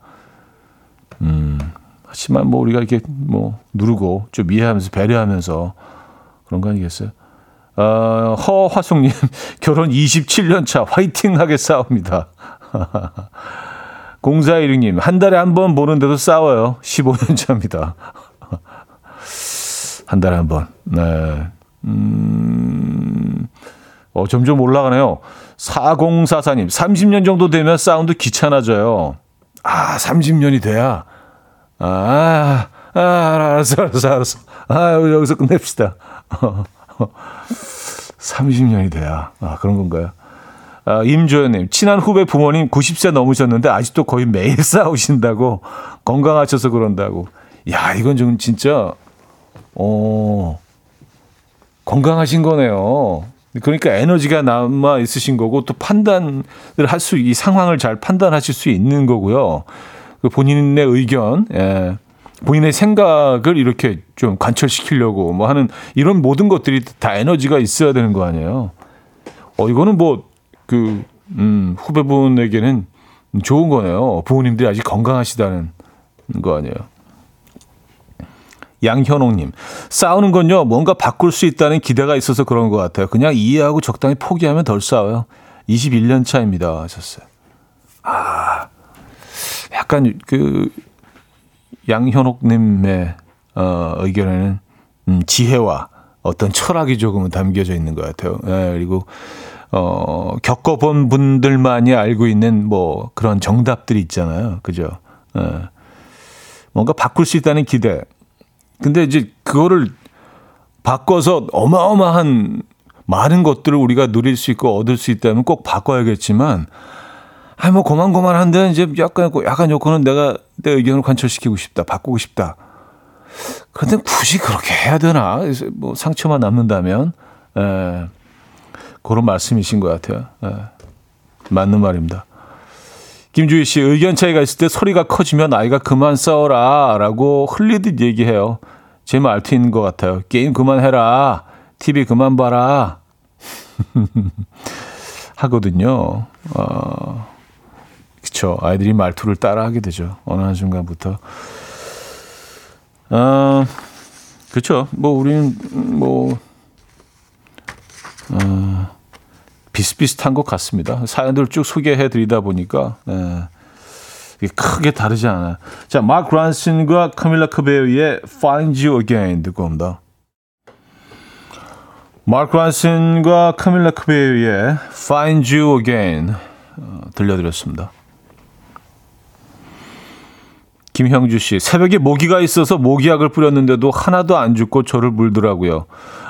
음, 하지만 뭐 우리가 이렇게 뭐 누르고 좀 이해하면서 배려하면서 그런 거 아니겠어요? 어, 허화숙님, <laughs> 결혼 27년 차 화이팅 하게 싸웁니다. <laughs> 0416님, 한 달에 한 번 보는데도 싸워요. 15년 차입니다. 한 달에 한 번. 네. 음, 어, 점점 올라가네요. 4044님, 30년 정도 되면 싸움도 귀찮아져요. 아, 30년이 돼야. 아, 아, 알았어, 알았어, 알았어. 아, 여기서 끝냅시다. <laughs> 30년이 돼야. 아, 그런 건가요? 아, 임조연님, 친한 후배 부모님 90세 넘으셨는데 아직도 거의 매일 <laughs> 싸우신다고 건강하셔서 그런다고. 야, 이건 좀 진짜, 어, 건강하신 거네요. 그러니까 에너지가 남아 있으신 거고 또 판단을 할 수, 이 상황을 잘 판단하실 수 있는 거고요. 그 본인의 의견, 예. 본인의 생각을 이렇게 좀 관철시키려고 뭐 하는 이런 모든 것들이 다 에너지가 있어야 되는 거 아니에요. 어, 이거는 뭐, 그, 음, 후배분에게는 좋은 거네요. 부모님들이 아직 건강하시다는 거 아니에요. 양현옥님, 싸우는 건요, 뭔가 바꿀 수 있다는 기대가 있어서 그런 것 같아요. 그냥 이해하고 적당히 포기하면 덜 싸워요. 21년 차입니다. 하셨어요. 아, 약간 그, 양현옥님의 어, 의견에는 음, 지혜와 어떤 철학이 조금은 담겨져 있는 것 같아요. 예, 그리고 어, 겪어본 분들만이 알고 있는 뭐 그런 정답들이 있잖아요. 그죠? 예. 뭔가 바꿀 수 있다는 기대. 근데 이제 그거를 바꿔서 어마어마한 많은 것들을 우리가 누릴 수 있고 얻을 수 있다면 꼭 바꿔야겠지만 아니 뭐 고만고만한데 이제 약간 약간 요거는 내가 내 의견을 관철시키고 싶다, 바꾸고 싶다. 그런데 굳이 그렇게 해야 되나? 뭐 상처만 남는다면 에, 그런 말씀이신 것 같아요. 에, 맞는 말입니다. 김주희 씨 의견 차이가 있을 때 소리가 커지면 아이가 그만 싸워라 라고 흘리듯 얘기해요. 제 말투인 것 같아요. 게임 그만해라. TV 그만 봐라. 하거든요. 어, 그쵸. 아이들이 말투를 따라하게 되죠. 어느 한순간부터. 어, 그쵸. 뭐, 우리는, 뭐, 어, 비슷비슷한 것 같습니다. 사연들 쭉 소개해 드리다 보니까, 예, 이게 크게 다르지 않아요. 자, 마크 란슨과 카밀라 카베오의 Find You Again 듣고 옵니다. 마크 란슨과 카밀라 카베오의 Find You Again 어, 들려드렸습니다. 김형주 씨, 새벽에 모기가 있어서 모기약을 뿌렸는데도 하나도 안 죽고 저를 물더라고요.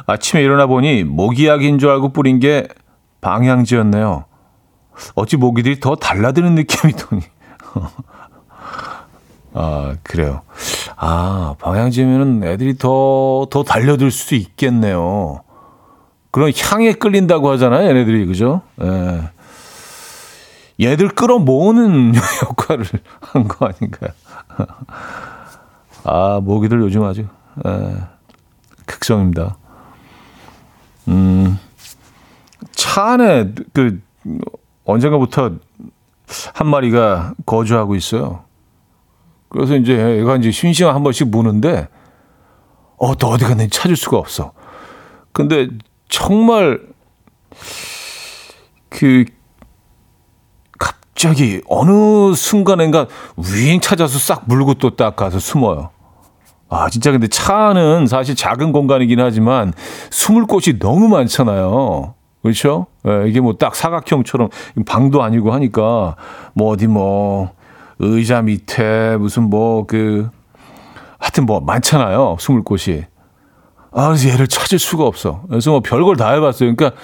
아침에 일어나 보니 모기약인 줄 알고 뿌린 게 방향제였네요. 어찌 모기들이 더 달라드는 느낌이 더니. <laughs> 아, 그래요. 아, 방향제면은 애들이 더, 더 달려들 수 있겠네요. 그런 향에 끌린다고 하잖아요, 얘네들이, 그죠? 예. 얘들 끌어 모으는 <laughs> 역할을 한 거 아닌가요? <laughs> 아, 모기들 요즘 아주, 에, 극성입니다. 음, 차 안에 그, 언젠가부터 한 마리가 거주하고 있어요. 그래서 이제 얘가 이제 싱싱한 한 번씩 무는데 어, 또 어디 갔는지 찾을 수가 없어. 근데 정말 그 갑자기 어느 순간인가 윙 찾아서 싹 물고 또 딱 가서 숨어요. 아, 진짜 근데 차는 사실 작은 공간이긴 하지만 숨을 곳이 너무 많잖아요. 그렇죠? 예, 이게 뭐 딱 사각형처럼 방도 아니고 하니까 뭐 어디 뭐 의자 밑에 무슨 뭐 그 하여튼 뭐 많잖아요. 숨을 곳이. 아, 그래서 얘를 찾을 수가 없어. 그래서 뭐 별걸 다 해봤어요. 그러니까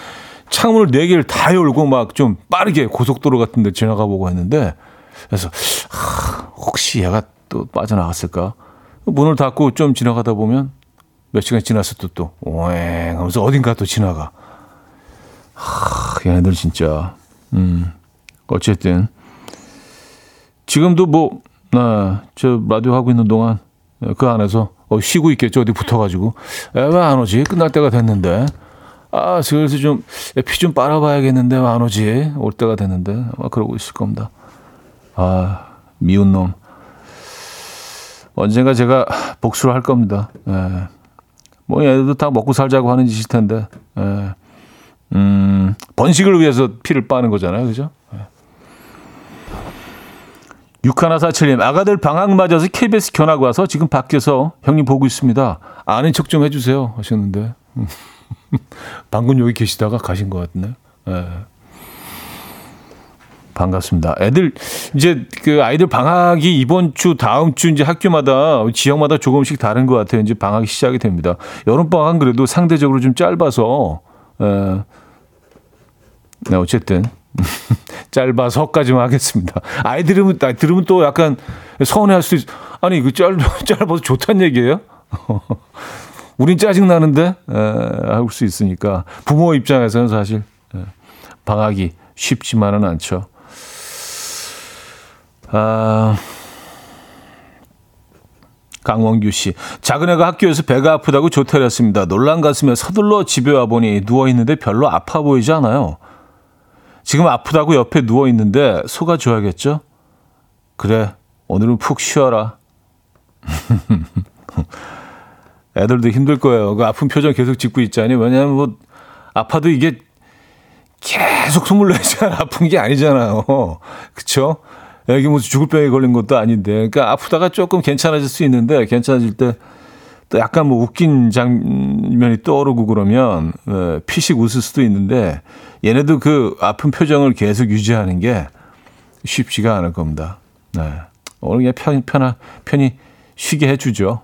창문을 네 개를 다 열고 막 좀 빠르게 고속도로 같은 데 지나가 보고 했는데 그래서 하, 혹시 얘가 또 빠져나갔을까? 문을 닫고 좀 지나가다 보면 몇 시간 지나서 또 또 오행 하면서 어딘가 또 지나가. 하, 얘네들 진짜. 음. 어쨌든 지금도 뭐, 나, 저 라디오 하고 있는 동안 그 안에서 어, 쉬고 있겠죠. 어디 붙어가지고. 왜 안 오지? 끝날 때가 됐는데. 아, 슬슬 좀, 피 좀 빨아봐야겠는데, 왜안 오지? 올 때가 됐는데. 아마 그러고 있을 겁니다. 아, 미운 놈. 언젠가 제가 복수를 할 겁니다. 예. 뭐, 얘들도 다 먹고 살자고 하는 짓일 텐데. 예. 음, 번식을 위해서 피를 빠는 거잖아요. 그죠? 예. 6147님, 아가들 방학 맞아서 KBS 견학 와서 지금 밖에서 형님 보고 있습니다. 아는 척 좀 해주세요. 하셨는데. <laughs> 방금 여기 계시다가 가신 것 같네. 예. 반갑습니다. 애들, 이제 그 아이들 방학이 이번 주, 다음 주 이제 학교마다, 지역마다 조금씩 다른 것 같아요. 이제 방학이 시작이 됩니다. 여름 방학은 그래도 상대적으로 좀 짧아서, 에, 네, 어쨌든. <laughs> 짧아서까지만 하겠습니다. 아이 들으면, 아이 들으면 또 약간 서운해 할 수 있, 아니, 그 짧, <laughs> 짧아서 좋다는 얘기예요? 우린 짜증나는데, 에, 할수 있으니까. 부모 입장에서는 사실, 에, 방학이 쉽지만은 않죠. 아, 강원규 씨. 작은 애가 학교에서 배가 아프다고 조퇴했습니다. 놀란 가슴에 서둘러 집에 와보니 누워있는데 별로 아파 보이지 않아요. 지금 아프다고 옆에 누워있는데 속아 줘야겠죠? 그래, 오늘은 푹 쉬어라. <laughs> 애들도 힘들 거예요. 그 아픈 표정 계속 짓고 있자니. 왜냐하면 뭐, 아파도 이게 계속 숨을 내지만 <laughs> 아픈 게 아니잖아요. 그쵸? 여기 무슨 죽을 병에 걸린 것도 아닌데. 그러니까 아프다가 조금 괜찮아질 수 있는데, 괜찮아질 때 또 약간 뭐 웃긴 장면이 떠오르고 그러면, 에, 피식 웃을 수도 있는데, 얘네도 그 아픈 표정을 계속 유지하는 게 쉽지가 않을 겁니다. 네. 오늘 그냥 편, 편하, 편히 쉬게 해주죠.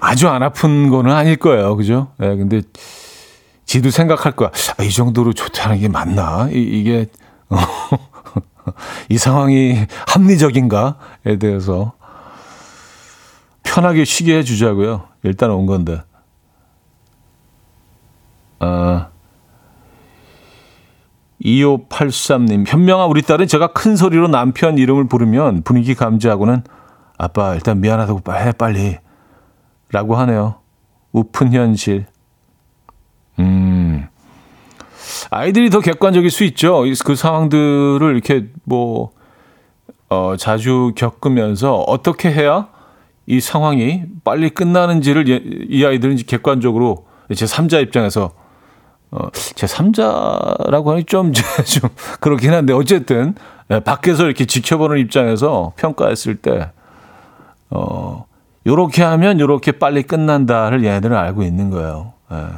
아주 안 아픈 거는 아닐 거예요. 그죠? 네, 근데 지도 생각할 거야. 아, 이 정도로 좋다는 게 맞나? 이, 이게, <laughs> 이 상황이 합리적인가에 대해서 편하게 쉬게 해주자고요. 일단 온 건데. 아, 2583님, 현명한 우리 딸은 제가 큰 소리로 남편 이름을 부르면 분위기 감지하고는 아빠 일단 미안하다고 해 빨리 라고 하네요. 우픈 현실. 음. 아이들이 더 객관적일 수 있죠. 그 상황들을 이렇게 뭐, 어, 자주 겪으면서 어떻게 해야 이 상황이 빨리 끝나는지를 예, 이 아이들은 객관적으로 제 3자 입장에서 어, 제 3자라고 하니 좀, <laughs> 좀 그렇긴 한데 어쨌든 예, 밖에서 이렇게 지켜보는 입장에서 평가했을 때 어, 요렇게 하면 요렇게 빨리 끝난다를 얘네들은 알고 있는 거예요. 예.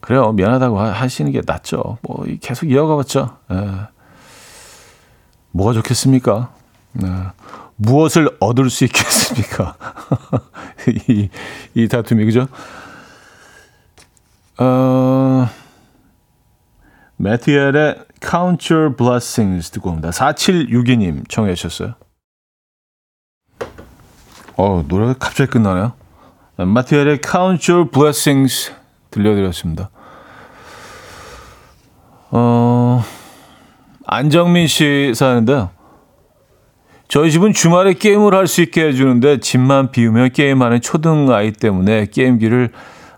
그래요. 미안하다고 하시는 게 낫죠. 뭐 계속 이어가봤죠. 예. 뭐가 좋겠습니까? 네. 무엇을 얻을 수 있겠습니까? <laughs> 이, 이 다툼이 그죠? 어, 매튜엘의 Count Your Blessings 듣고 옵니다. 4762님 청해 주셨어요. 어, 노래가 갑자기 끝나네요. 마티엘의 Count Your Blessings 들려드렸습니다. 어, 안정민 씨 사는데요. 저희 집은 주말에 게임을 할 수 있게 해주는데 집만 비우면 게임하는 초등 아이 때문에 게임기를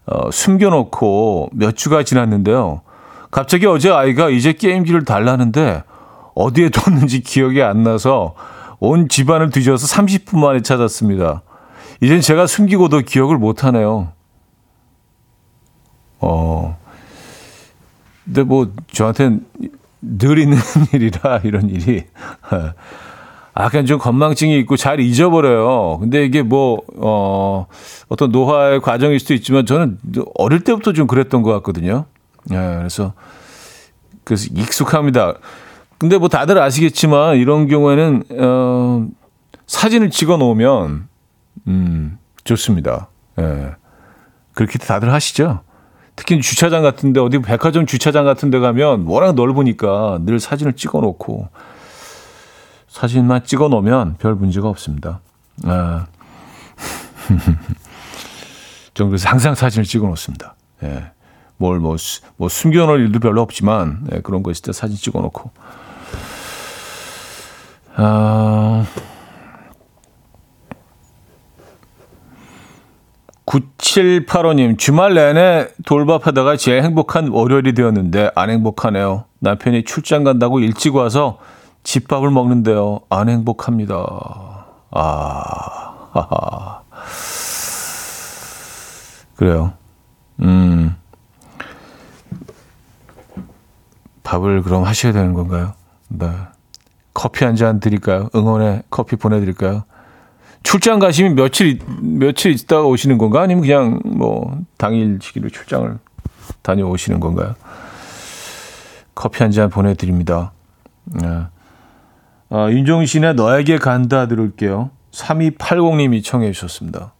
어, 숨겨놓고 몇 주가 지났는데요. 갑자기 어제 아이가 이제 게임기를 달라는데 어디에 뒀는지 기억이 안 나서 온 집안을 뒤져서 30분 만에 찾았습니다. 이젠 제가 숨기고도 기억을 못하네요. 어, 근데 뭐 저한테는 늘 있는 <laughs> 일이라 이런 일이 약간 좀 건망증이 있고 잘 잊어버려요. 근데 이게 뭐, 어, 어떤 노화의 과정일 수도 있지만 저는 어릴 때부터 좀 그랬던 것 같거든요. 예, 그래서, 그래서 익숙합니다. 근데 뭐 다들 아시겠지만 이런 경우에는, 어, 사진을 찍어 놓으면, 음, 좋습니다. 예. 그렇게 다들 하시죠? 특히 주차장 같은데 어디 백화점 주차장 같은 데 가면 워낙 넓으니까 늘 사진을 찍어 놓고 사진만 찍어 놓으면 별 문제가 없습니다. 아. <laughs> 전 그래서 항상 사진을 찍어 놓습니다. 예. 뭘, 뭐, 뭐, 숨겨 놓을 일도 별로 없지만, 예, 그런 거때 사진 찍어 놓고. 아. 9785님, 주말 내내 돌밥하다가 제일 행복한 월요일이 되었는데 안 행복하네요. 남편이 출장 간다고 일찍 와서 집밥을 먹는데요. 안 행복합니다. 아, 하하. 그래요. 음. 밥을 그럼 하셔야 되는 건가요? 네. 커피 한 잔 드릴까요? 응원의 커피 보내드릴까요? 출장 가시면 며칠 며칠 있다가 오시는 건가 아니면 그냥 뭐 당일 시기로 출장을 다녀오시는 건가요? 커피 한 잔 보내드립니다. 네. 아, 윤종신의 너에게 간다 들을게요. 3280님이 청해 주셨습니다.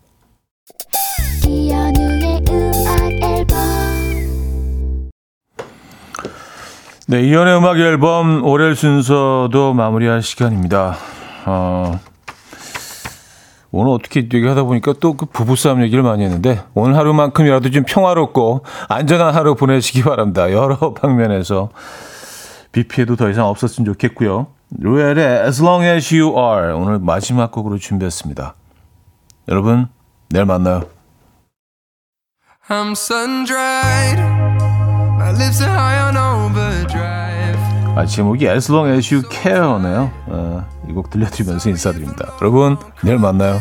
네, 이연의 음악 앨범 월요일 순서도 마무리할 시간입니다. 어, 오늘 어떻게 얘기하다 보니까 또 그 부부싸움 얘기를 많이 했는데 오늘 하루만큼이라도 좀 평화롭고 안전한 하루 보내시기 바랍니다. 여러 <laughs> 방면에서 비 피해도 더 이상 없었으면 좋겠고요. 루엘의 As Long As You Are 오늘 마지막 곡으로 준비했습니다. 여러분 내일 만나요. I'm sun-dried. My lips are high on. 아, 제목이 As Long As You Care네요. 어, 이곡 들려드리면서 인사드립니다. 여러분 내일 만나요.